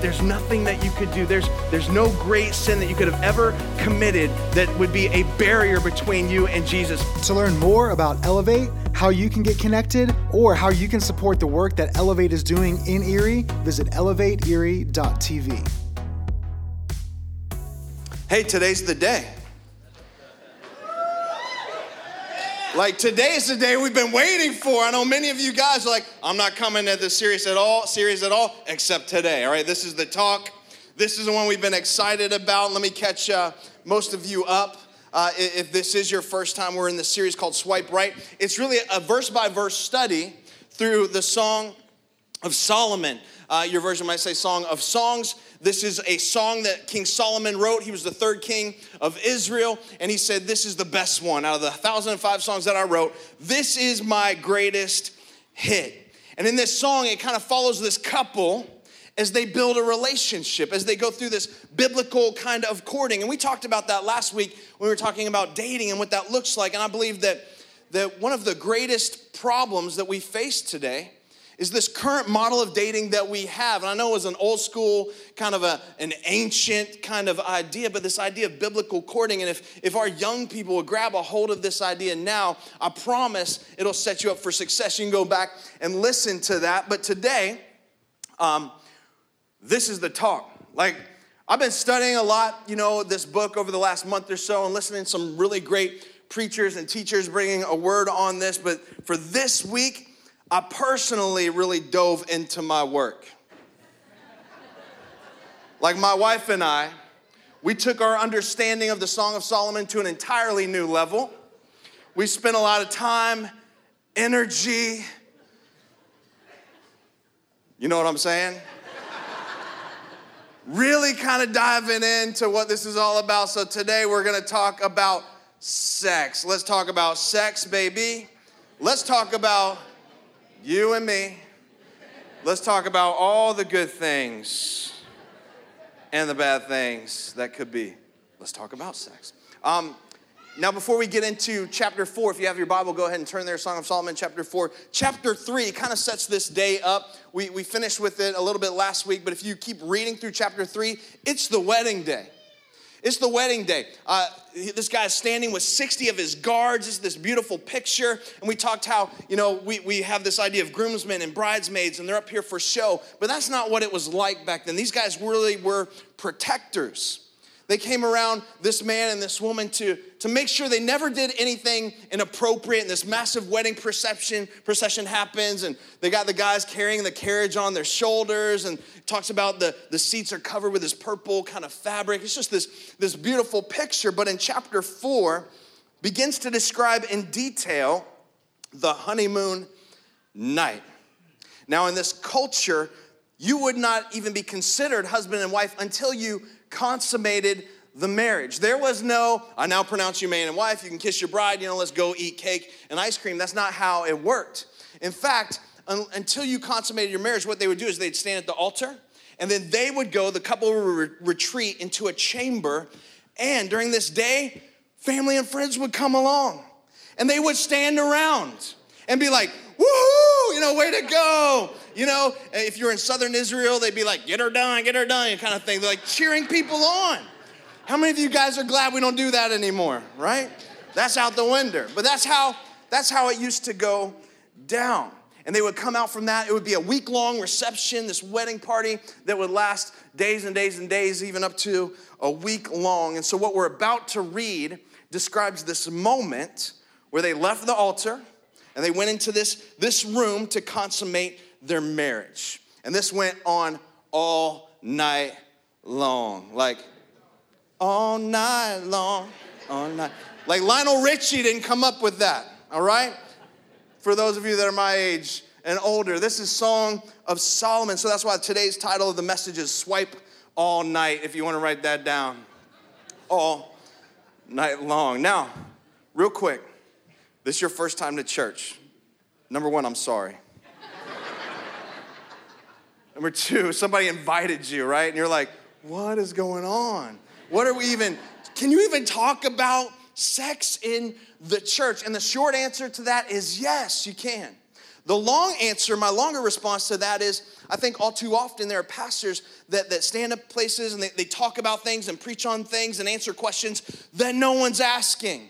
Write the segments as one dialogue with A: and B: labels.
A: There's nothing that you could do. There's, there's no great sin that you could have ever committed that would be a barrier between you and Jesus.
B: To learn more about Elevate, how you can get connected, or how you can support the work that Elevate is doing in Erie, visit elevateerie.tv.
C: Hey, today's the day. Like today is the day we've been waiting for. I know many of you guys are like, I'm not coming to this series at all, series at all, except today. All right, this is the talk. This is the one we've been excited about. Let me catch uh, most of you up. Uh, if this is your first time, we're in the series called Swipe Right. It's really a verse by verse study through the Song of Solomon. Uh, your version might say Song of Songs. This is a song that King Solomon wrote. He was the third king of Israel, and he said, This is the best one out of the 1,005 songs that I wrote. This is my greatest hit. And in this song, it kind of follows this couple as they build a relationship, as they go through this biblical kind of courting. And we talked about that last week when we were talking about dating and what that looks like. And I believe that, that one of the greatest problems that we face today is this current model of dating that we have. And I know it was an old school, kind of a, an ancient kind of idea, but this idea of biblical courting. And if, if our young people would grab a hold of this idea now, I promise it'll set you up for success. You can go back and listen to that. But today, um, this is the talk. Like, I've been studying a lot, you know, this book over the last month or so and listening to some really great preachers and teachers bringing a word on this. But for this week, I personally really dove into my work. like my wife and I, we took our understanding of the Song of Solomon to an entirely new level. We spent a lot of time, energy. You know what I'm saying? really kind of diving into what this is all about. So today we're going to talk about sex. Let's talk about sex, baby. Let's talk about you and me. Let's talk about all the good things and the bad things that could be. Let's talk about sex. Um, now, before we get into chapter four, if you have your Bible, go ahead and turn there, Song of Solomon, chapter four. Chapter three kind of sets this day up. We, we finished with it a little bit last week, but if you keep reading through chapter three, it's the wedding day. It's the wedding day. Uh, this is standing with 60 of his guards. It's this beautiful picture. And we talked how, you know, we, we have this idea of groomsmen and bridesmaids, and they're up here for show. But that's not what it was like back then. These guys really were protectors. They came around this man and this woman to, to make sure they never did anything inappropriate. And this massive wedding procession, procession happens, and they got the guys carrying the carriage on their shoulders, and talks about the, the seats are covered with this purple kind of fabric. It's just this, this beautiful picture. But in chapter four, begins to describe in detail the honeymoon night. Now, in this culture, you would not even be considered husband and wife until you consummated the marriage. There was no, I now pronounce you man and wife, you can kiss your bride, you know, let's go eat cake and ice cream. That's not how it worked. In fact, un- until you consummated your marriage, what they would do is they'd stand at the altar and then they would go, the couple would re- retreat into a chamber. And during this day, family and friends would come along and they would stand around and be like, woohoo, you know, way to go. You know, if you're in southern Israel, they'd be like, get her done, get her done, kind of thing. They're like cheering people on. How many of you guys are glad we don't do that anymore, right? That's out the window. But that's how that's how it used to go down. And they would come out from that. It would be a week long reception, this wedding party that would last days and days and days, even up to a week long. And so, what we're about to read describes this moment where they left the altar and they went into this, this room to consummate their marriage. And this went on all night long. Like, all night long, all night. Like Lionel Richie didn't come up with that, all right? For those of you that are my age and older, this is Song of Solomon. So that's why today's title of the message is Swipe All Night, if you want to write that down. all night long. Now, real quick, this is your first time to church. Number one, I'm sorry. Number two, somebody invited you, right? And you're like, what is going on? What are we even, can you even talk about sex in the church? And the short answer to that is yes, you can. The long answer, my longer response to that is I think all too often there are pastors that, that stand up places and they, they talk about things and preach on things and answer questions that no one's asking.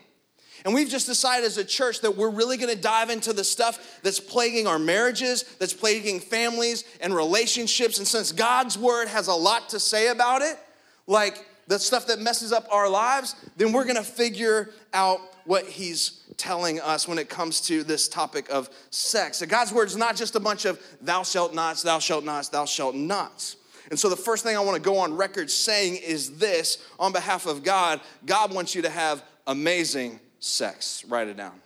C: And we've just decided as a church that we're really gonna dive into the stuff that's plaguing our marriages, that's plaguing families and relationships. And since God's word has a lot to say about it, like the stuff that messes up our lives, then we're gonna figure out what He's telling us when it comes to this topic of sex. So God's word is not just a bunch of thou shalt nots, thou shalt nots, thou shalt nots. And so the first thing I wanna go on record saying is this on behalf of God God wants you to have amazing sex. Write it down.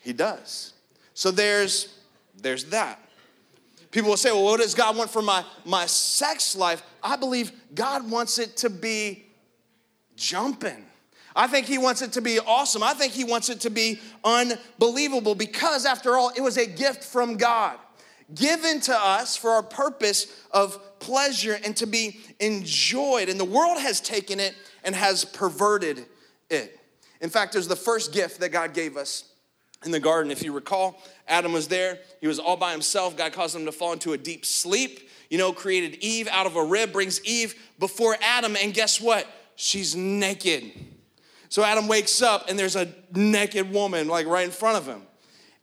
C: He does. So there's there's that. People will say, well, what does God want for my, my sex life? I believe God wants it to be jumping. I think He wants it to be awesome. I think He wants it to be unbelievable because, after all, it was a gift from God given to us for our purpose of pleasure and to be enjoyed. And the world has taken it and has perverted it. In fact, it was the first gift that God gave us in the garden. If you recall, Adam was there, he was all by himself. God caused him to fall into a deep sleep. You know, created Eve out of a rib, brings Eve before Adam, and guess what? She's naked. So Adam wakes up and there's a naked woman like right in front of him.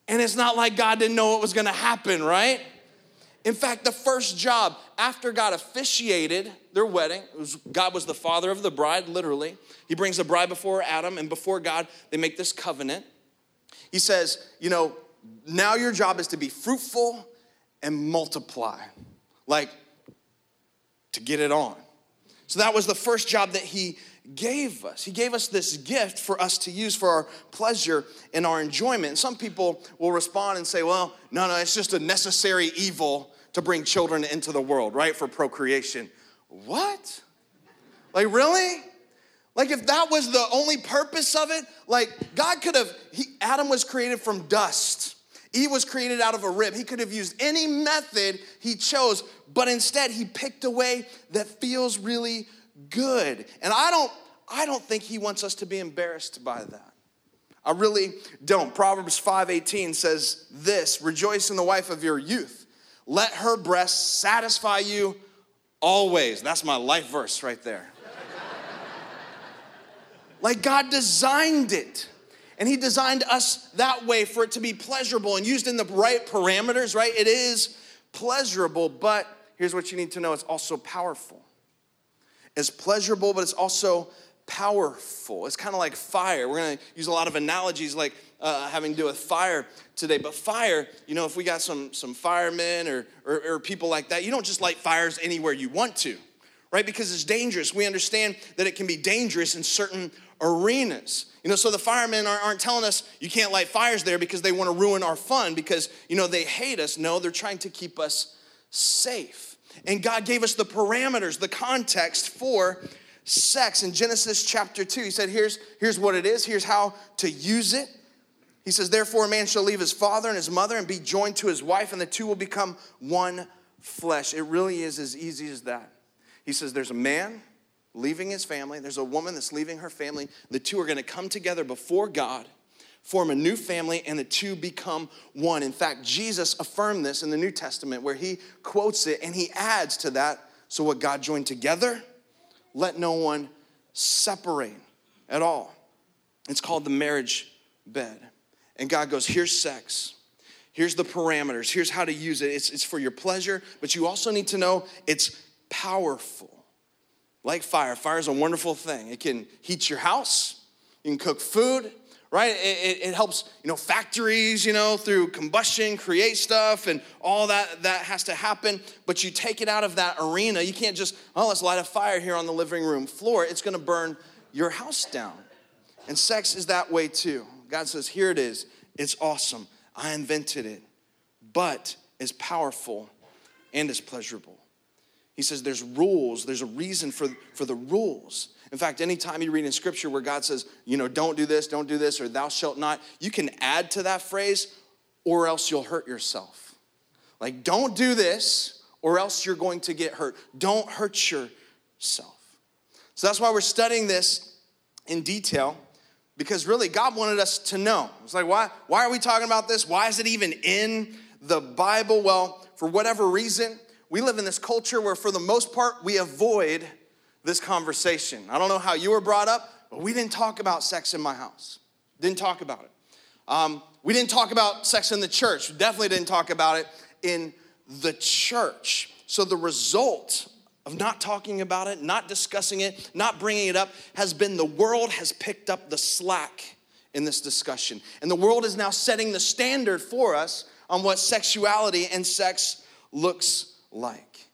C: And it's not like God didn't know what was gonna happen, right? In fact, the first job after God officiated their wedding, was, God was the father of the bride, literally. He brings the bride before Adam, and before God, they make this covenant. He says, You know, now your job is to be fruitful and multiply, like to get it on. So that was the first job that he gave us. He gave us this gift for us to use for our pleasure and our enjoyment. And some people will respond and say, well, no, no, it's just a necessary evil to bring children into the world, right? For procreation. What? Like, really? Like, if that was the only purpose of it, like, God could have, he, Adam was created from dust. Eve was created out of a rib. He could have used any method he chose, but instead he picked a way that feels really good. And I don't I don't think he wants us to be embarrassed by that. I really don't. Proverbs 5:18 says this, rejoice in the wife of your youth. Let her breasts satisfy you always. That's my life verse right there. like God designed it. And he designed us that way for it to be pleasurable and used in the right parameters, right? It is pleasurable, but here's what you need to know it's also powerful. It's pleasurable, but it's also powerful. It's kind of like fire. We're going to use a lot of analogies like uh, having to do with fire today. But fire, you know, if we got some, some firemen or, or, or people like that, you don't just light fires anywhere you want to, right? Because it's dangerous. We understand that it can be dangerous in certain arenas. You know, so the firemen aren't telling us you can't light fires there because they want to ruin our fun because, you know, they hate us. No, they're trying to keep us safe. And God gave us the parameters, the context for sex. In Genesis chapter 2, He said, here's, here's what it is, here's how to use it. He says, Therefore, a man shall leave his father and his mother and be joined to his wife, and the two will become one flesh. It really is as easy as that. He says, There's a man leaving his family, there's a woman that's leaving her family. The two are going to come together before God form a new family, and the two become one. In fact, Jesus affirmed this in the New Testament where he quotes it and he adds to that so, what God joined together, let no one separate at all. It's called the marriage bed. And God goes, here's sex. Here's the parameters. Here's how to use it. It's, it's for your pleasure, but you also need to know it's powerful. Like fire. Fire is a wonderful thing. It can heat your house, you can cook food, right? It, it, helps, you know, factories, you know, through combustion, create stuff and all that that has to happen. But you take it out of that arena. You can't just, oh, let's light a fire here on the living room floor. It's going to burn your house down. And sex is that way too. God says, here it is. It's awesome. I invented it, but it's powerful and it's pleasurable. He says there's rules, there's a reason for, for the rules. In fact, anytime you read in scripture where God says, you know, don't do this, don't do this, or thou shalt not, you can add to that phrase, or else you'll hurt yourself. Like, don't do this, or else you're going to get hurt. Don't hurt yourself. So that's why we're studying this in detail, because really God wanted us to know. It's like, why, why are we talking about this? Why is it even in the Bible? Well, for whatever reason, we live in this culture where, for the most part, we avoid this conversation. I don't know how you were brought up, but we didn't talk about sex in my house. Didn't talk about it. Um, we didn't talk about sex in the church. Definitely didn't talk about it in the church. So the result of not talking about it, not discussing it, not bringing it up has been the world has picked up the slack in this discussion. And the world is now setting the standard for us on what sexuality and sex looks like.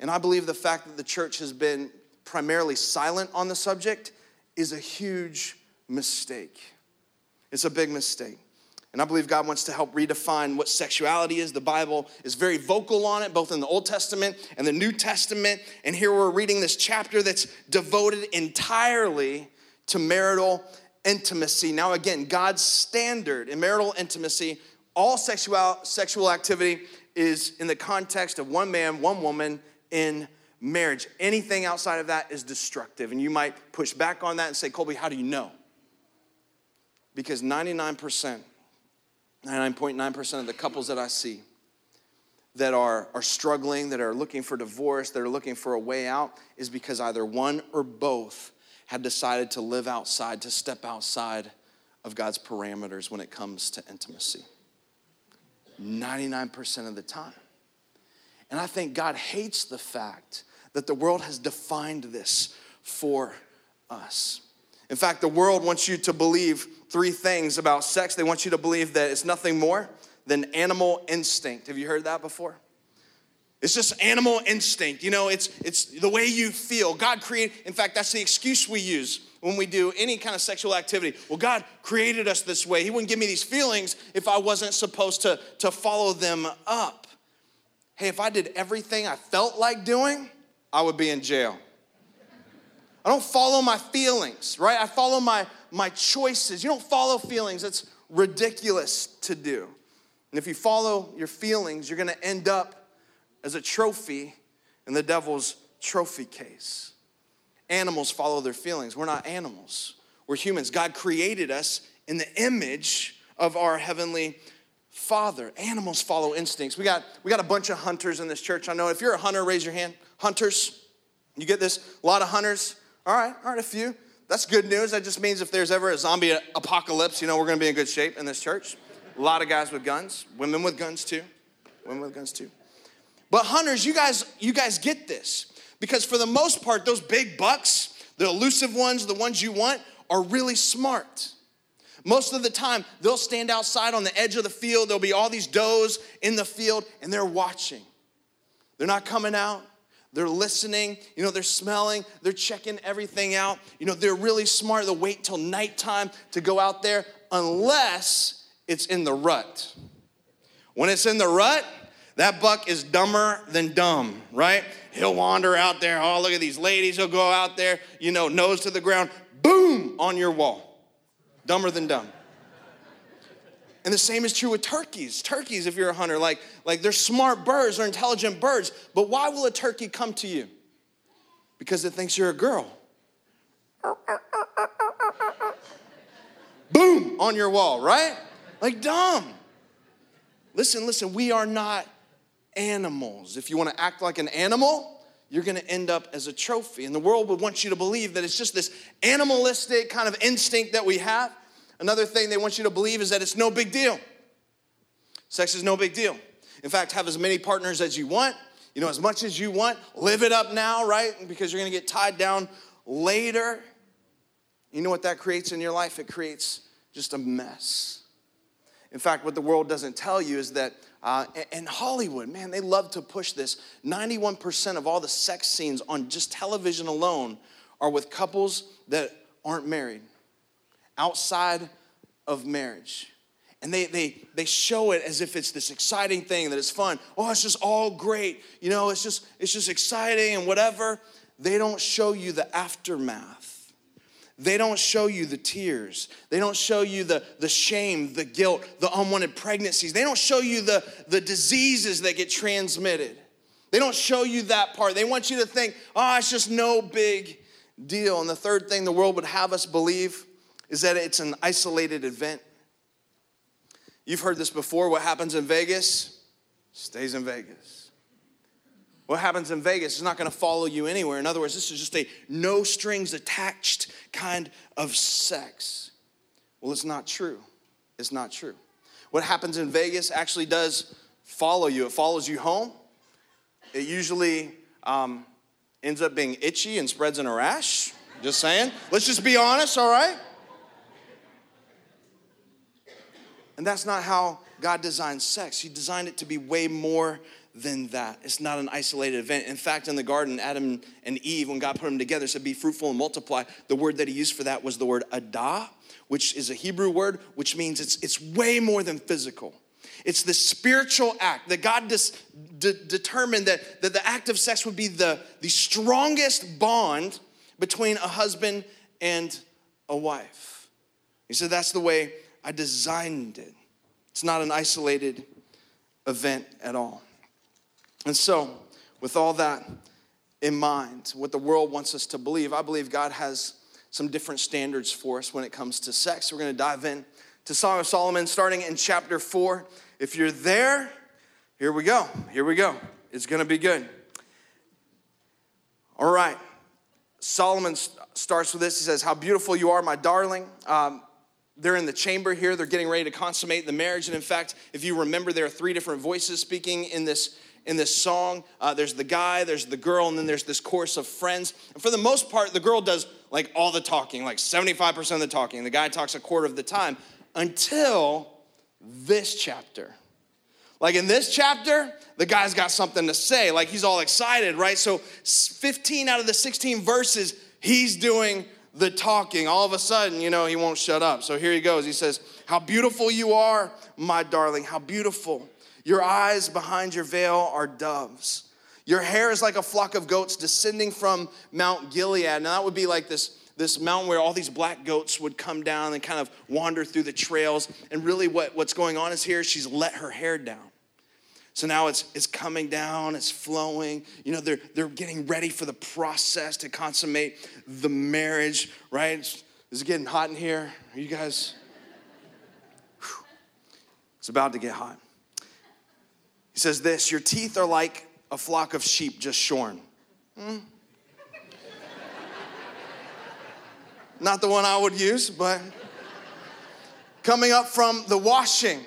C: And I believe the fact that the church has been primarily silent on the subject is a huge mistake. It's a big mistake. And I believe God wants to help redefine what sexuality is. The Bible is very vocal on it, both in the Old Testament and the New Testament. And here we're reading this chapter that's devoted entirely to marital intimacy. Now, again, God's standard in marital intimacy, all sexual, sexual activity is in the context of one man, one woman in marriage. Anything outside of that is destructive. And you might push back on that and say, Colby, how do you know? Because 99%, 99.9% of the couples that I see that are, are struggling, that are looking for divorce, that are looking for a way out, is because either one or both had decided to live outside, to step outside of God's parameters when it comes to intimacy. 99% of the time. And I think God hates the fact that the world has defined this for us. In fact, the world wants you to believe three things about sex. They want you to believe that it's nothing more than animal instinct. Have you heard that before? It's just animal instinct. You know, it's it's the way you feel. God created, in fact, that's the excuse we use when we do any kind of sexual activity. Well, God created us this way. He wouldn't give me these feelings if I wasn't supposed to, to follow them up. Hey, if I did everything I felt like doing, I would be in jail. I don't follow my feelings, right? I follow my, my choices. You don't follow feelings, it's ridiculous to do. And if you follow your feelings, you're gonna end up as a trophy in the devil's trophy case. Animals follow their feelings. We're not animals, we're humans. God created us in the image of our heavenly Father. Animals follow instincts. We got, we got a bunch of hunters in this church. I know if you're a hunter, raise your hand. Hunters, you get this? A lot of hunters. All right, all right, a few. That's good news. That just means if there's ever a zombie apocalypse, you know, we're gonna be in good shape in this church. A lot of guys with guns, women with guns too. Women with guns too. But hunters, you guys, you guys get this. Because for the most part, those big bucks, the elusive ones, the ones you want, are really smart. Most of the time, they'll stand outside on the edge of the field. There'll be all these does in the field, and they're watching. They're not coming out. They're listening, you know, they're smelling, they're checking everything out. You know, they're really smart. They'll wait till nighttime to go out there unless it's in the rut. When it's in the rut, that buck is dumber than dumb, right? He'll wander out there. Oh, look at these ladies. He'll go out there, you know, nose to the ground, boom, on your wall. Dumber than dumb. And the same is true with turkeys. Turkeys, if you're a hunter, like, like they're smart birds, they're intelligent birds. But why will a turkey come to you? Because it thinks you're a girl. Boom, on your wall, right? Like dumb. Listen, listen, we are not animals. If you want to act like an animal, you're going to end up as a trophy. And the world would want you to believe that it's just this animalistic kind of instinct that we have. Another thing they want you to believe is that it's no big deal. Sex is no big deal. In fact, have as many partners as you want, you know, as much as you want. Live it up now, right? Because you're going to get tied down later. You know what that creates in your life? It creates just a mess. In fact, what the world doesn't tell you is that uh, and Hollywood, man, they love to push this. 91% of all the sex scenes on just television alone are with couples that aren't married outside of marriage. and they, they, they show it as if it's this exciting thing that is fun oh it's just all great you know it's just it's just exciting and whatever they don't show you the aftermath they don't show you the tears. They don't show you the, the shame the guilt the unwanted pregnancies. They don't show you the, the diseases that get transmitted. They don't show you that part. They want you to think oh it's just no big deal. And the third thing the world would have us believe is that it's an isolated event. You've heard this before. What happens in Vegas stays in Vegas. What happens in Vegas is not going to follow you anywhere. In other words, this is just a no strings attached kind of sex. Well, it's not true. It's not true. What happens in Vegas actually does follow you, it follows you home. It usually um, ends up being itchy and spreads in a rash. Just saying. Let's just be honest, all right? And that's not how God designed sex. He designed it to be way more than that. It's not an isolated event. In fact, in the garden, Adam and Eve, when God put them together, said, Be fruitful and multiply. The word that he used for that was the word adah, which is a Hebrew word, which means it's, it's way more than physical. It's the spiritual act that God dis, de, determined that, that the act of sex would be the, the strongest bond between a husband and a wife. He said, That's the way I designed it. It's not an isolated event at all. And so, with all that in mind, what the world wants us to believe, I believe God has some different standards for us when it comes to sex. We're going to dive in to Song of Solomon starting in chapter 4. If you're there, here we go. Here we go. It's going to be good. All right. Solomon starts with this. He says, How beautiful you are, my darling. Um, they're in the chamber here. They're getting ready to consummate the marriage. And in fact, if you remember, there are three different voices speaking in this in this song. Uh, there's the guy, there's the girl, and then there's this chorus of friends. And for the most part, the girl does like all the talking, like 75% of the talking. The guy talks a quarter of the time until this chapter. Like in this chapter, the guy's got something to say. Like he's all excited, right? So 15 out of the 16 verses, he's doing the talking, all of a sudden, you know, he won't shut up. So here he goes. He says, How beautiful you are, my darling, how beautiful. Your eyes behind your veil are doves. Your hair is like a flock of goats descending from Mount Gilead. Now, that would be like this, this mountain where all these black goats would come down and kind of wander through the trails. And really, what, what's going on is here, she's let her hair down. So now it's, it's coming down, it's flowing. You know, they're, they're getting ready for the process to consummate the marriage, right? Is it getting hot in here? Are you guys? Whew. It's about to get hot. He says this Your teeth are like a flock of sheep just shorn. Hmm? Not the one I would use, but coming up from the washing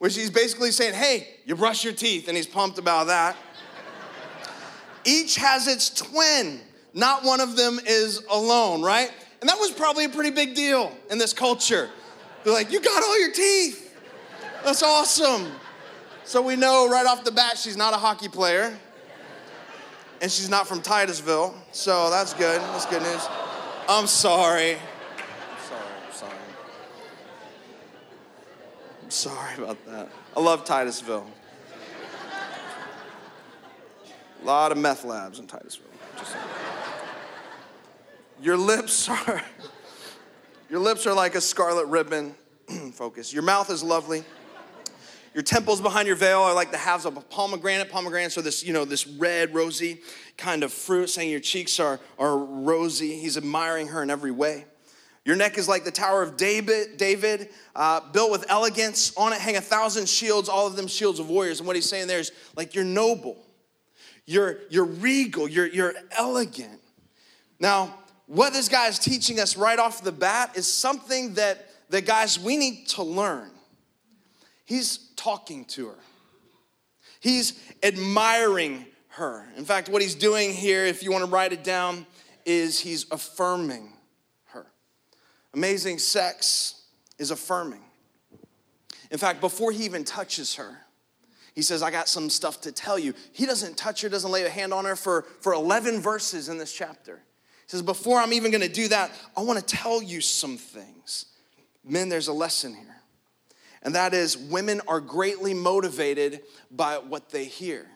C: which he's basically saying, hey, you brush your teeth, and he's pumped about that. Each has its twin, not one of them is alone, right? And that was probably a pretty big deal in this culture. They're like, you got all your teeth. That's awesome. So we know right off the bat she's not a hockey player. And she's not from Titusville. So that's good. That's good news. I'm sorry. I'm sorry I'm sorry. I'm sorry about that. I love Titusville. A lot of meth labs in Titusville. Your lips are your lips are like a scarlet ribbon. Focus. Your mouth is lovely. Your temples behind your veil are like the halves of a pomegranate. Pomegranates are this, you know, this red, rosy kind of fruit, saying your cheeks are, are rosy. He's admiring her in every way. Your neck is like the Tower of David, David uh, built with elegance. On it hang a thousand shields, all of them shields of warriors. And what he's saying there is like you're noble, you're, you're regal, you're, you're elegant. Now, what this guy is teaching us right off the bat is something that, that guys, we need to learn. He's talking to her, he's admiring her. In fact, what he's doing here, if you want to write it down, is he's affirming her. Amazing sex is affirming. In fact, before he even touches her, he says, I got some stuff to tell you. He doesn't touch her, doesn't lay a hand on her for, for 11 verses in this chapter. He says, Before I'm even gonna do that, I wanna tell you some things. Men, there's a lesson here. And that is women are greatly motivated by what they hear.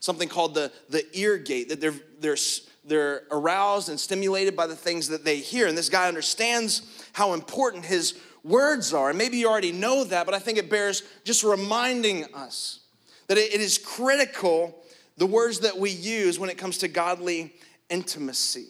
C: Something called the, the ear gate, that they're, they're, they're aroused and stimulated by the things that they hear. And this guy understands how important his words are. And maybe you already know that, but I think it bears just reminding us that it, it is critical the words that we use when it comes to godly intimacy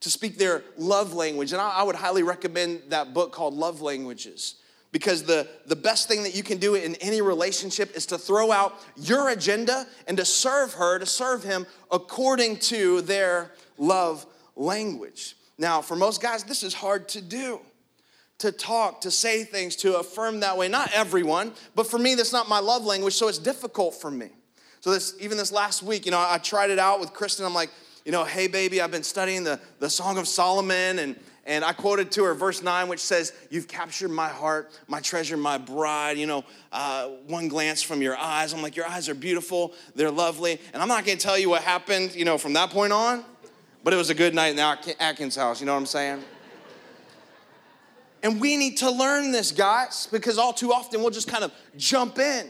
C: to speak their love language. And I, I would highly recommend that book called Love Languages because the, the best thing that you can do in any relationship is to throw out your agenda and to serve her, to serve him according to their love language. Now, for most guys, this is hard to do. To talk, to say things, to affirm that way. Not everyone, but for me, that's not my love language, so it's difficult for me. So this even this last week, you know, I tried it out with Kristen. I'm like, you know, hey baby, I've been studying the, the Song of Solomon and and I quoted to her verse 9, which says, You've captured my heart, my treasure, my bride. You know, uh, one glance from your eyes. I'm like, Your eyes are beautiful, they're lovely. And I'm not gonna tell you what happened, you know, from that point on, but it was a good night in the Atkins house. You know what I'm saying? And we need to learn this, guys, because all too often we'll just kind of jump in.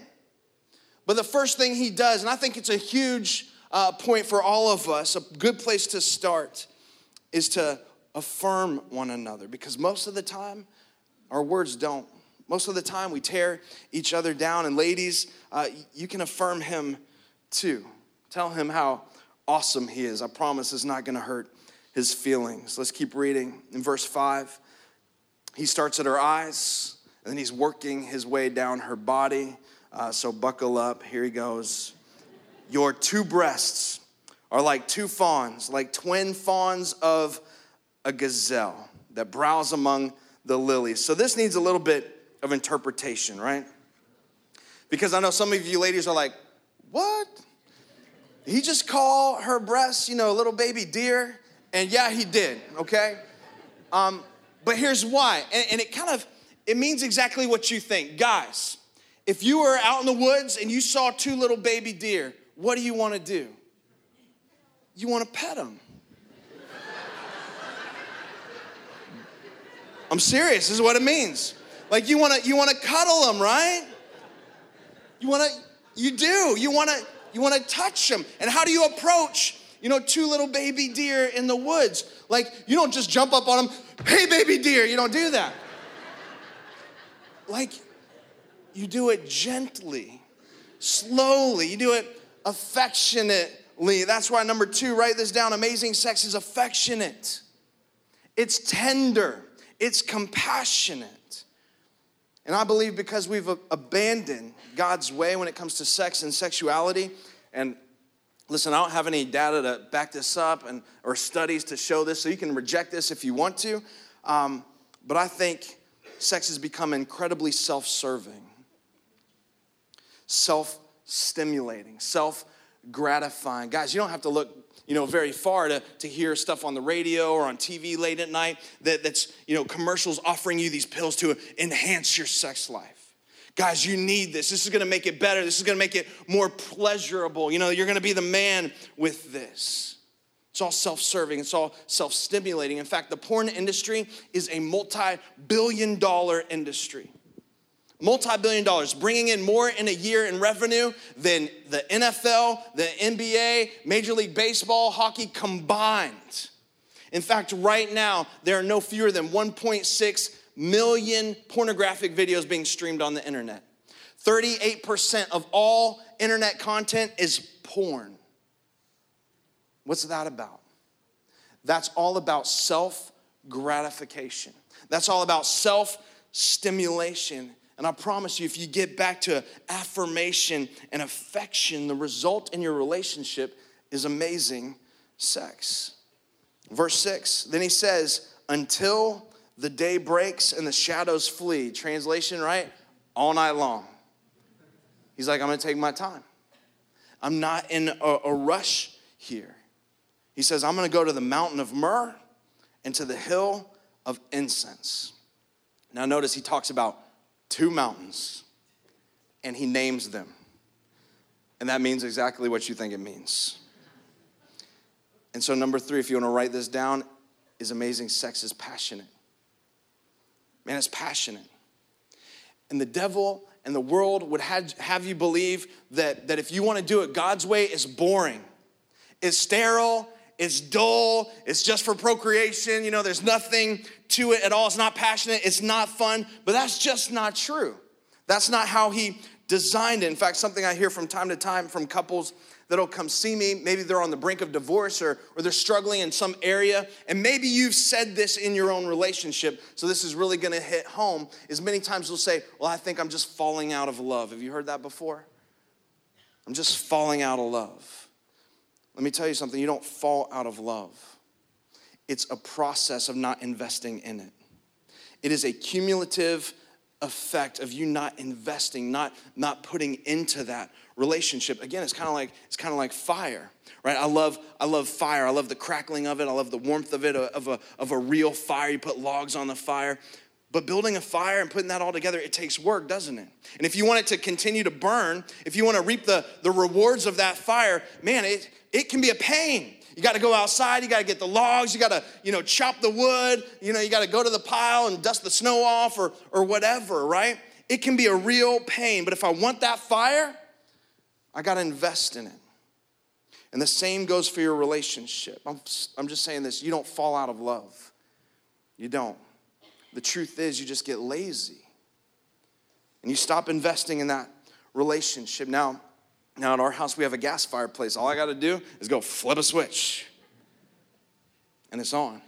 C: But the first thing he does, and I think it's a huge uh, point for all of us, a good place to start, is to affirm one another because most of the time our words don't. Most of the time we tear each other down. And ladies, uh, you can affirm him too. Tell him how awesome he is. I promise it's not gonna hurt his feelings. Let's keep reading. In verse 5, he starts at her eyes and then he's working his way down her body. Uh, so buckle up. Here he goes. Your two breasts are like two fawns, like twin fawns of a gazelle that browse among the lilies. So this needs a little bit of interpretation, right? Because I know some of you ladies are like, what? He just called her breasts, you know, a little baby deer? And yeah, he did, okay? Um, but here's why. And, and it kind of, it means exactly what you think. Guys, if you were out in the woods and you saw two little baby deer, what do you want to do? You want to pet them. I'm serious. This is what it means. Like you want to you want to cuddle them, right? You want to you do. You want to you want to touch them. And how do you approach, you know, two little baby deer in the woods? Like you don't just jump up on them, "Hey baby deer." You don't do that. Like you do it gently, slowly. You do it affectionately. That's why number 2, write this down. Amazing sex is affectionate. It's tender it's compassionate. And I believe because we've abandoned God's way when it comes to sex and sexuality, and listen, I don't have any data to back this up and or studies to show this, so you can reject this if you want to. Um, but I think sex has become incredibly self-serving, self-stimulating, self-gratifying. Guys, you don't have to look you know, very far to, to hear stuff on the radio or on TV late at night that, that's, you know, commercials offering you these pills to enhance your sex life. Guys, you need this. This is gonna make it better. This is gonna make it more pleasurable. You know, you're gonna be the man with this. It's all self serving, it's all self stimulating. In fact, the porn industry is a multi billion dollar industry multi-billion dollars, bringing in more in a year in revenue than the NFL, the NBA, Major League Baseball, hockey combined. In fact, right now, there are no fewer than 1.6 million pornographic videos being streamed on the internet. 38% of all internet content is porn. What's that about? That's all about self gratification. That's all about self stimulation. And I promise you, if you get back to affirmation and affection, the result in your relationship is amazing sex. Verse 6, then he says, until the day breaks and the shadows flee. Translation, right? All night long. He's like, I'm gonna take my time. I'm not in a, a rush here. He says, I'm gonna go to the mountain of myrrh and to the hill of incense. Now, notice he talks about two mountains, and he names them. And that means exactly what you think it means. And so, number three, if you want to write this down, is amazing sex is passionate. Man, it's passionate. And the devil and the world would have, you believe that, that if you want to do it God's way, it's boring, it's sterile, it's dull, it's just for procreation. You know, there's nothing to it at all. It's not passionate, it's not fun, but that's just not true. That's not how He designed it. In fact, something I hear from time to time from couples that'll come see me. Maybe they're on the brink of divorce or, or they're struggling in some area. And maybe you've said this in your own relationship. So this is really gonna hit home. Is many times they'll say, Well, I think I'm just falling out of love. Have you heard that before? I'm just falling out of love. Let me tell you something you don't fall out of love, it's a process of not investing in it. It is a cumulative effect of you not investing, not, not putting into that relationship. Again, it's kind of like it's kind of like fire, right? I love I love fire. I love the crackling of it. I love the warmth of it of a of a real fire. You put logs on the fire. But building a fire and putting that all together, it takes work, doesn't it? And if you want it to continue to burn, if you want to reap the, the rewards of that fire, man, it, it can be a pain. You got to go outside, you got to get the logs, you got to, you know, chop the wood, you know, you got to go to the pile and dust the snow off or or whatever, right? It can be a real pain, but if I want that fire, I got to invest in it. And the same goes for your relationship. I'm, I'm just saying this you don't fall out of love. You don't. The truth is, you just get lazy and you stop investing in that relationship. Now, now, at our house, we have a gas fireplace. All I got to do is go flip a switch, and it's on.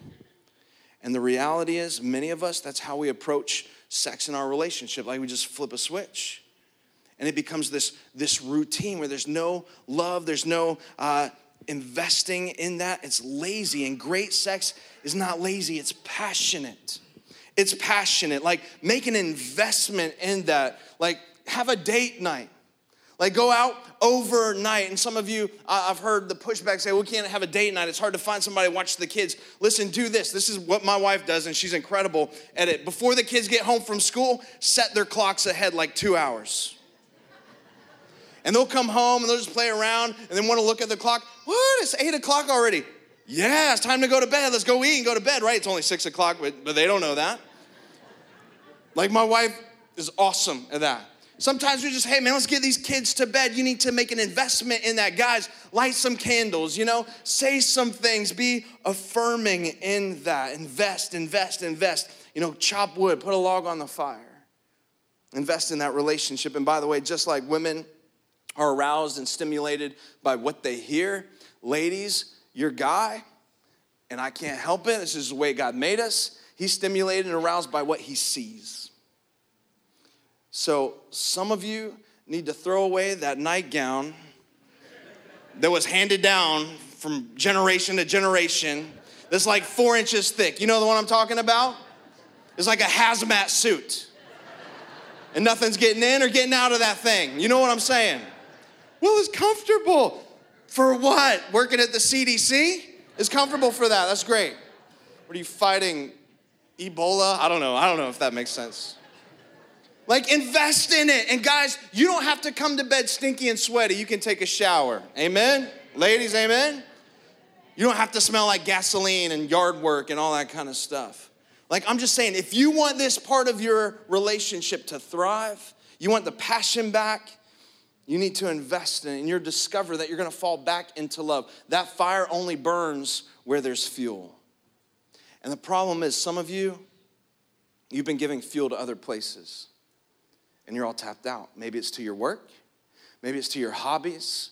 C: And the reality is, many of us, that's how we approach sex in our relationship. Like we just flip a switch. And it becomes this, this routine where there's no love, there's no uh, investing in that. It's lazy. And great sex is not lazy, it's passionate. It's passionate. Like make an investment in that. Like have a date night like go out overnight. And some of you, I've heard the pushback say, we can't have a date night. It's hard to find somebody to watch the kids. Listen, do this. This is what my wife does, and she's incredible at it. Before the kids get home from school, set their clocks ahead like two hours. And they'll come home and they'll just play around and then want to look at the clock. What? It's eight o'clock already. Yeah, it's time to go to bed. Let's go eat and go to bed, right? It's only six o'clock, but, but they don't know that. Like my wife is awesome at that. Sometimes we just, hey man, let's get these kids to bed. You need to make an investment in that. Guys, light some candles, you know, say some things, be affirming in that. Invest, invest, invest. You know, chop wood, put a log on the fire. Invest in that relationship. And by the way, just like women are aroused and stimulated by what they hear, ladies, your guy, and I can't help it, this is the way God made us, he's stimulated and aroused by what he sees. So some of you need to throw away that nightgown that was handed down from generation to generation that's like four inches thick. You know the one I'm talking about? It's like a hazmat suit. And nothing's getting in or getting out of that thing. You know what I'm saying? Well, it's comfortable. For what? Working at the CDC? is comfortable for that. That's great. What are you fighting? Ebola? I don't know. I don't know if that makes sense. Like, invest in it. And guys, you don't have to come to bed stinky and sweaty. You can take a shower. Amen? Ladies, amen? You don't have to smell like gasoline and yard work and all that kind of stuff. Like, I'm just saying, if you want this part of your relationship to thrive, you want the passion back, you need to invest in it. And you'll discover that you're gonna fall back into love. That fire only burns where there's fuel. And the problem is, some of you, you've been giving fuel to other places and you're all tapped out. Maybe it's to your work, maybe it's to your hobbies,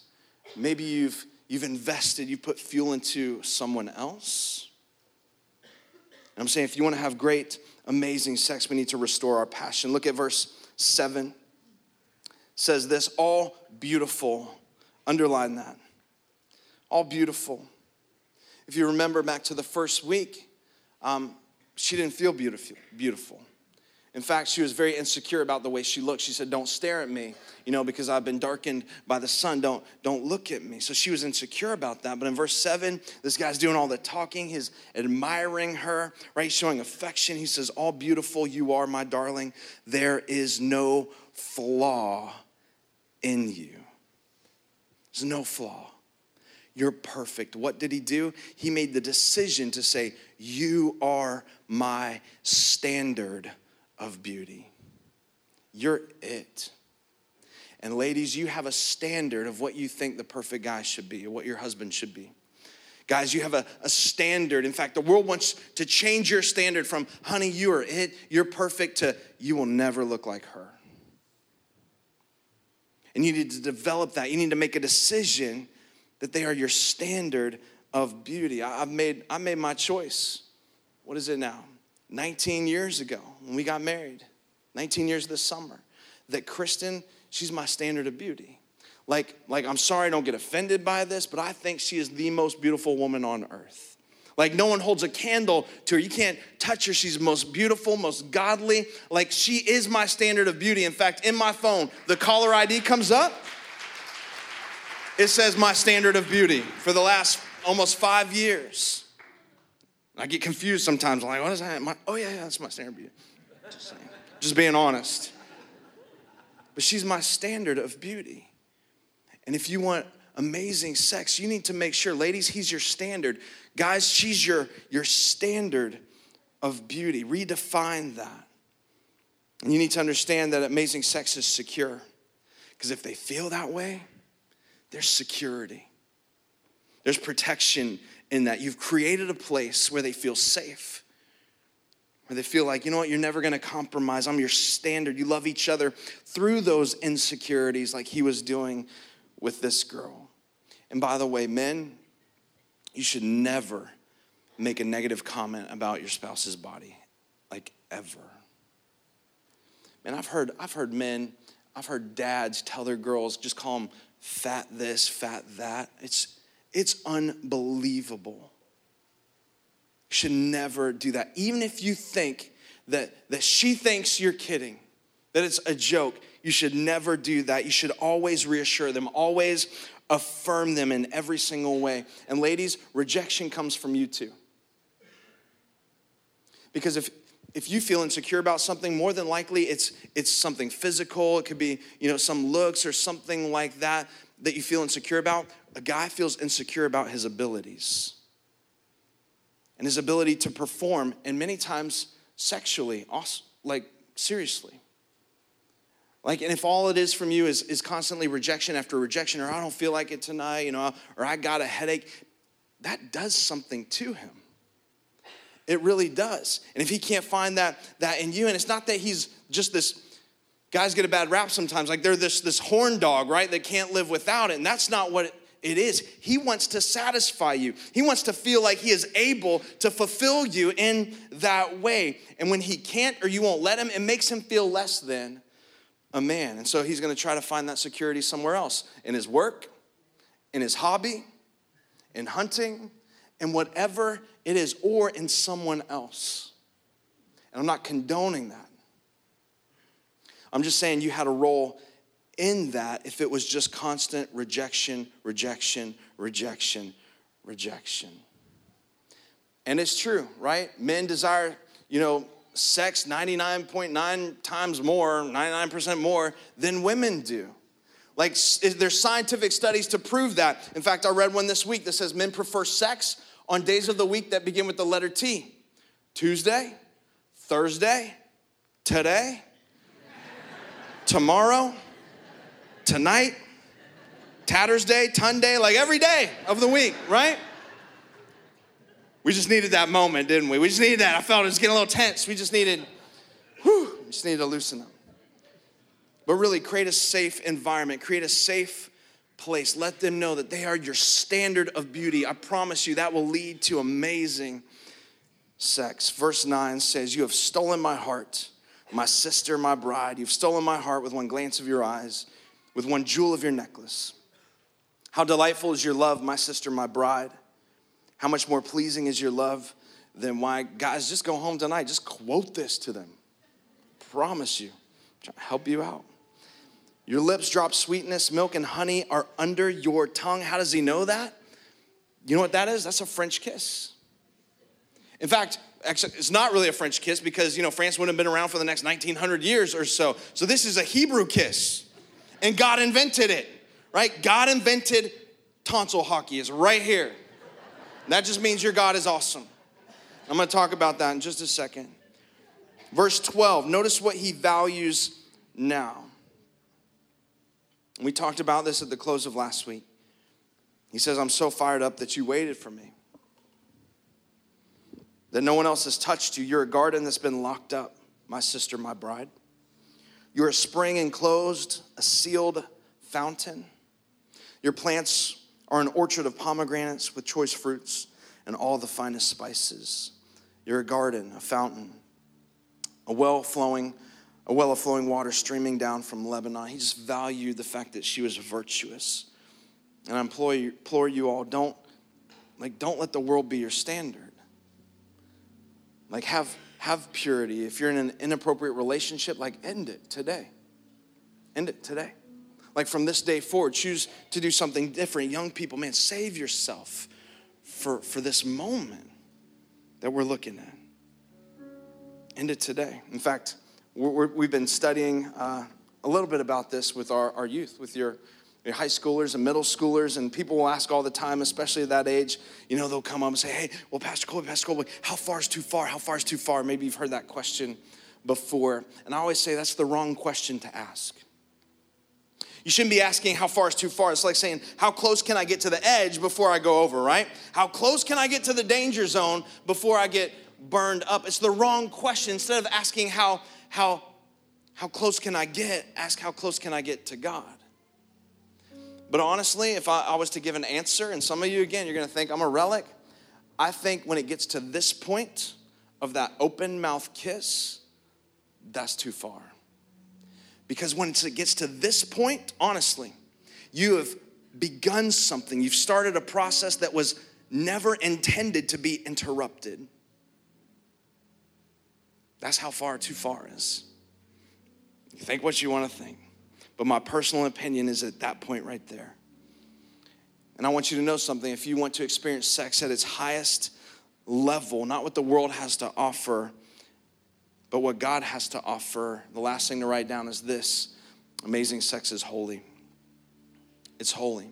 C: maybe you've you've invested, you put fuel into someone else. And I'm saying if you want to have great, amazing sex, we need to restore our passion. Look at verse 7. Says this, all beautiful. Underline that. All beautiful. If you remember back to the first week, um, she didn't feel beautiful. beautiful. In fact, she was very insecure about the way she looked. She said, Don't stare at me, you know, because I've been darkened by the sun. Don't, don't look at me. So she was insecure about that. But in verse 7, this guy's doing all the talking. He's admiring her, right? He's showing affection. He says, All beautiful you are, my darling. There is no flaw in you. There's no flaw. You're perfect. What did he do? He made the decision to say, You are my standard of beauty. You're it. And ladies, you have a standard of what you think the perfect guy should be or what your husband should be. Guys, you have a, a standard. In fact, the world wants to change your standard from, honey, you are it, you're perfect, to you will never look like her. And you need to develop that. You need to make a decision that they are your standard of beauty. I've made, I made my choice. What is it now? 19 years ago when we got married, 19 years this summer, that Kristen, she's my standard of beauty. Like, like, I'm sorry, don't get offended by this, but I think she is the most beautiful woman on earth. Like, no one holds a candle to her. You can't touch her. She's most beautiful, most godly. Like, she is my standard of beauty. In fact, in my phone, the caller ID comes up. It says my standard of beauty for the last almost five years. I get confused sometimes. I'm like, what is that? My, oh, yeah, yeah, that's my standard of beauty. Just, saying. Just being honest. But she's my standard of beauty. And if you want amazing sex, you need to make sure, ladies, he's your standard. Guys, she's your, your standard of beauty. Redefine that. And you need to understand that amazing sex is secure. Because if they feel that way, there's security, there's protection in that. You've created a place where they feel safe, where they feel like, you know what, you're never gonna compromise. I'm your standard. You love each other through those insecurities, like he was doing with this girl. And by the way, men, you should never make a negative comment about your spouse's body, like ever. And I've heard, I've heard men, I've heard dads tell their girls, just call them fat this, fat that. It's, it's unbelievable. You should never do that. Even if you think that, that she thinks you're kidding, that it's a joke, you should never do that. You should always reassure them, always affirm them in every single way. And ladies, rejection comes from you too. Because if if you feel insecure about something, more than likely it's it's something physical. It could be, you know, some looks or something like that that you feel insecure about. A guy feels insecure about his abilities and his ability to perform, and many times sexually, also, like seriously. Like, and if all it is from you is, is constantly rejection after rejection, or I don't feel like it tonight, you know, or I got a headache, that does something to him. It really does. And if he can't find that, that in you, and it's not that he's just this, guys get a bad rap sometimes, like they're this, this horn dog, right, that can't live without it. And that's not what it, it is. He wants to satisfy you. He wants to feel like he is able to fulfill you in that way. And when he can't or you won't let him, it makes him feel less than a man. And so he's going to try to find that security somewhere else in his work, in his hobby, in hunting, in whatever it is, or in someone else. And I'm not condoning that. I'm just saying you had a role in that if it was just constant rejection, rejection, rejection, rejection. And it's true, right? Men desire, you know, sex 99.9 times more, 99% more than women do. Like, there's scientific studies to prove that. In fact, I read one this week that says men prefer sex on days of the week that begin with the letter T Tuesday, Thursday, today, tomorrow, tonight, Tatter's Day, Ton Day, like every day of the week, right? We just needed that moment, didn't we? We just needed that. I felt it was getting a little tense. We just needed, whew, we just needed to loosen up. But really, create a safe environment, create a safe place. Let them know that they are your standard of beauty. I promise you that will lead to amazing sex. Verse 9 says, You have stolen my heart, my sister, my bride. You've stolen my heart with one glance of your eyes, with one jewel of your necklace. How delightful is your love, my sister, my bride. How much more pleasing is your love than why? Guys, just go home tonight. Just quote this to them. Promise you. Help you out. Your lips drop sweetness, milk and honey are under your tongue. How does he know that? You know what that is? That's a French kiss. In fact, it's not really a French kiss because, you know, France wouldn't have been around for the next 1900 years or so. So this is a Hebrew kiss. And God invented it, right? God invented tonsil hockey. It's right here. That just means your God is awesome. I'm going to talk about that in just a second. Verse 12, notice what he values now. We talked about this at the close of last week. He says, I'm so fired up that you waited for me. That no one else has touched you. You're a garden that's been locked up, my sister, my bride. You're a spring enclosed, a sealed fountain. Your plants are an orchard of pomegranates with choice fruits and all the finest spices. You're a garden, a fountain, a well flowing, a well of flowing water streaming down from Lebanon. He just valued the fact that she was virtuous. And I implore you, implore you all, don't, like, don't let the world be your standard. Like, have, have purity. If you're in an inappropriate relationship, like, end it today. End it today. Like, from this day forward, choose to do something different. Young people, man, save yourself for, for this moment that we're looking at. It today. In fact, we have been studying uh, a little bit about this with our, our youth, with your your high schoolers and middle schoolers, and people will ask all the time, especially at that age, you know, they'll come up and say, hey, well, Pastor Colby, Pastor Colby, how far is too far? How far is too far? Maybe you've heard that question before. And I always say that's the wrong question to ask. You shouldn't be asking how far is too far. It's like saying, how close can I get to the edge before I go over, right? How close can I get to the danger zone before I get burned up? It's the wrong question. Instead of asking how, how, how close can I get, ask how close can I get to God? But honestly, if I, I was to give an answer, and some of you, again, you're gonna think I'm a relic. I think when it gets to this point of that open mouth kiss, that's too far. Because when it gets to this point, honestly, you have begun something. You've started a process that was never intended to be interrupted. That's how far too far is. You think what you want to think. But my personal opinion is at that point right there. And I want you to know something. If you want to experience sex at its highest level, not what the world has to offer, but what God has to offer, the last thing to write down is this amazing sex is holy. It's holy.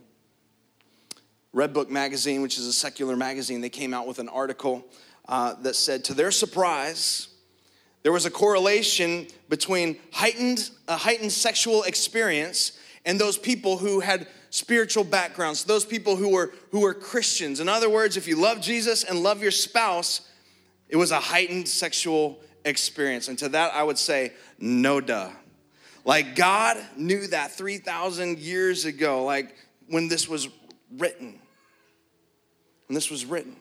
C: Redbook Magazine, which is a secular magazine, they came out with an article uh, that said, to their surprise, there was a correlation between heightened, a heightened sexual experience and those people who had spiritual backgrounds, those people who were, who were Christians. In other words, if you love Jesus and love your spouse, it was a heightened sexual experience. And to that, I would say, no duh. Like God knew that 3,000 years ago, like when this was written. When this was written.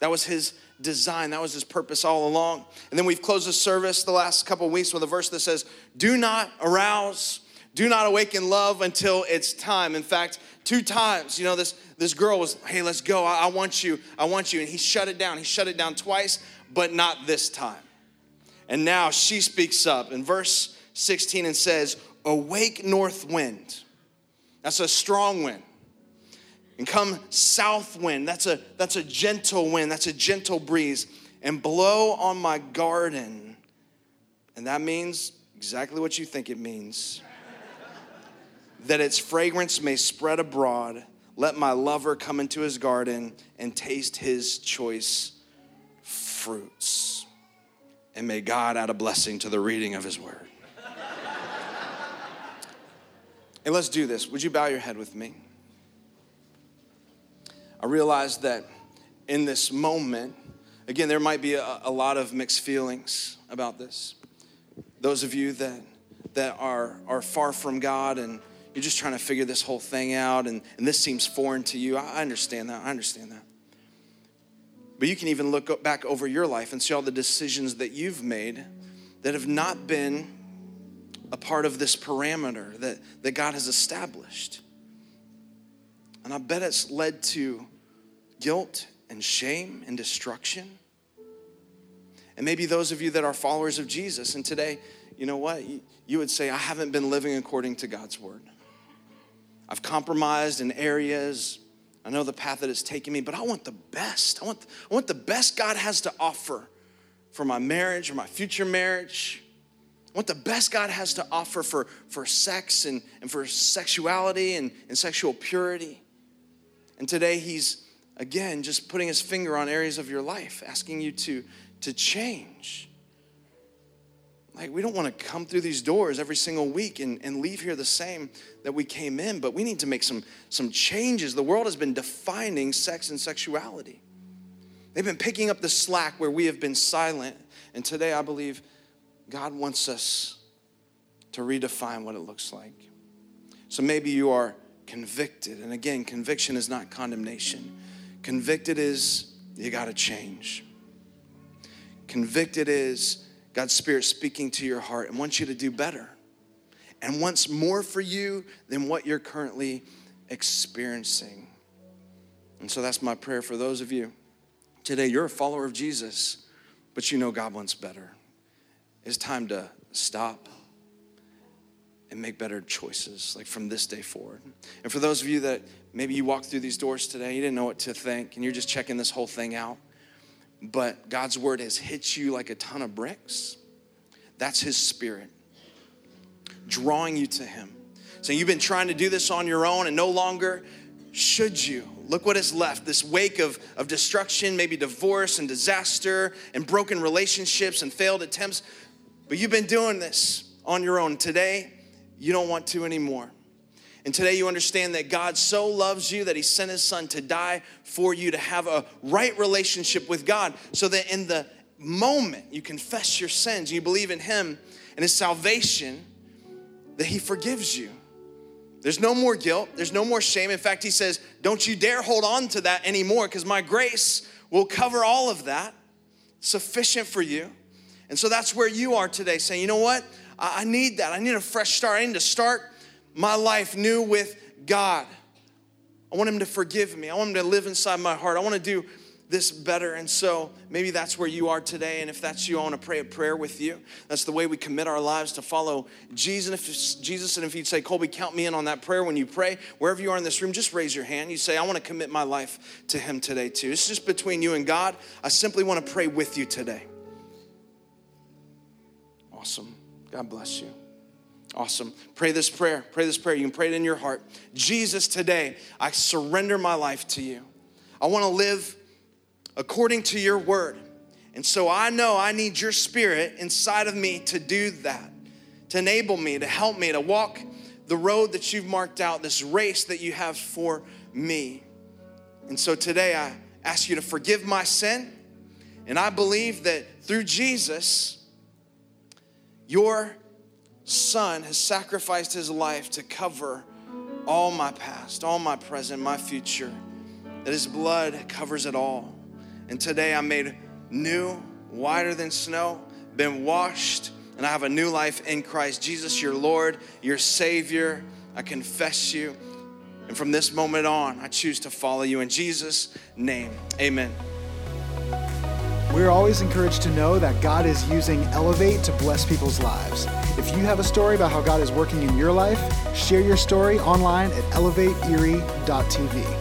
C: That was his design. That was his purpose all along. And then we've closed the service the last couple weeks with a verse that says, Do not arouse, do not awaken love until it's time. In fact, two times, you know, this, this girl was, Hey, let's go. I, I want you. I want you. And he shut it down. He shut it down twice, but not this time. And now she speaks up in verse 16 and says, Awake north wind. That's a strong wind and come south wind. That's a, that's a gentle wind, that's a gentle breeze, and blow on my garden. And that means exactly what you think it means that its fragrance may spread abroad. Let my lover come into his garden and taste his choice fruits. And may God add a blessing to the reading of his word. and let's do this. Would you bow your head with me? I realize that in this moment, again, there might be a, a, lot of mixed feelings about this. Those of you that, that are, are far from God and you're just trying to figure this whole thing out and, and this seems foreign to you, I understand that. I understand that. But you can even look back over your life and see all the decisions that you've made that have not been a part of this parameter that, that God has established. And I bet it's led to guilt and shame and destruction. And maybe those of you that are followers of Jesus, and today, you know what? You would say, I haven't been living according to God's word. I've compromised in areas. I know the path that it's taken me, but I want the best. I want, I want the best God has to offer for my marriage or my future marriage. I want the best God has to offer for, for sex and, and for sexuality and, and sexual purity. And today he's again just putting his finger on areas of your life, asking you to, to change. Like, we don't want to come through these doors every single week and, and leave here the same that we came in, but we need to make some, some changes. The world has been defining sex and sexuality. They've been picking up the slack where we have been silent. And today, I believe God wants us to redefine what it looks like. So maybe you are convicted. And again, conviction is not condemnation, convicted is you got to change. Convicted is God's Spirit speaking to your heart and wants you to do better and wants more for you than what you're currently experiencing. And so that's my prayer for those of you today. You're a follower of Jesus, but you know God wants better. It's time to stop and make better choices, like from this day forward. And for those of you that maybe you walked through these doors today, you didn't know what to think, and you're just checking this whole thing out, but God's word has hit you like a ton of bricks. That's His Spirit drawing you to Him. So you've been trying to do this on your own, and no longer should you. Look what is left this wake of, of destruction, maybe divorce and disaster, and broken relationships and failed attempts. But you've been doing this on your own. Today, you don't want to anymore. And today you understand that God so loves you that He sent His Son to die for you to have a right relationship with God so that in the moment you confess your sins, you believe in Him and His salvation, that He forgives you. There's no more guilt, there's no more shame. In fact, He says, Don't you dare hold on to that anymore because my grace will cover all of that, sufficient for you. And so that's where you are today, saying, You know what? I need that. I need a fresh start. I need to start my life new with God. I want Him to forgive me. I want Him to live inside my heart. I want to do this better. And so maybe that's where you are today. And if that's you, I want to pray a prayer with you. That's the way we commit our lives to follow Jesus. If, Jesus, and if you'd say, Colby, count me in on that prayer when you pray, wherever you are in this room, just raise your hand. You say, I want to commit my life to Him today, too. It's just between you and God. I simply want to pray with you today. Awesome. God bless you. Awesome. Pray this prayer. Pray this prayer. You can pray it in your heart. Jesus, today, I surrender my life to you. I want to live according to your word. And so I know I need your spirit inside of me to do that, to enable me, to help me, to walk the road that you've marked out, this race that you have for me. And so today I ask you to forgive my sin. And I believe that through Jesus, your son has sacrificed his life to cover all my past, all my present, my future. That his blood covers it all. And today I'm made new, whiter than snow, been washed, and I have a new life in Christ. Jesus, your Lord, your Savior. I confess you. And from this moment on, I choose to follow you in Jesus' name. Amen.
B: We're always encouraged to know that God is using Elevate to bless people's lives. If you have a story about how God is working in your life, share your story online at elevateerie.tv.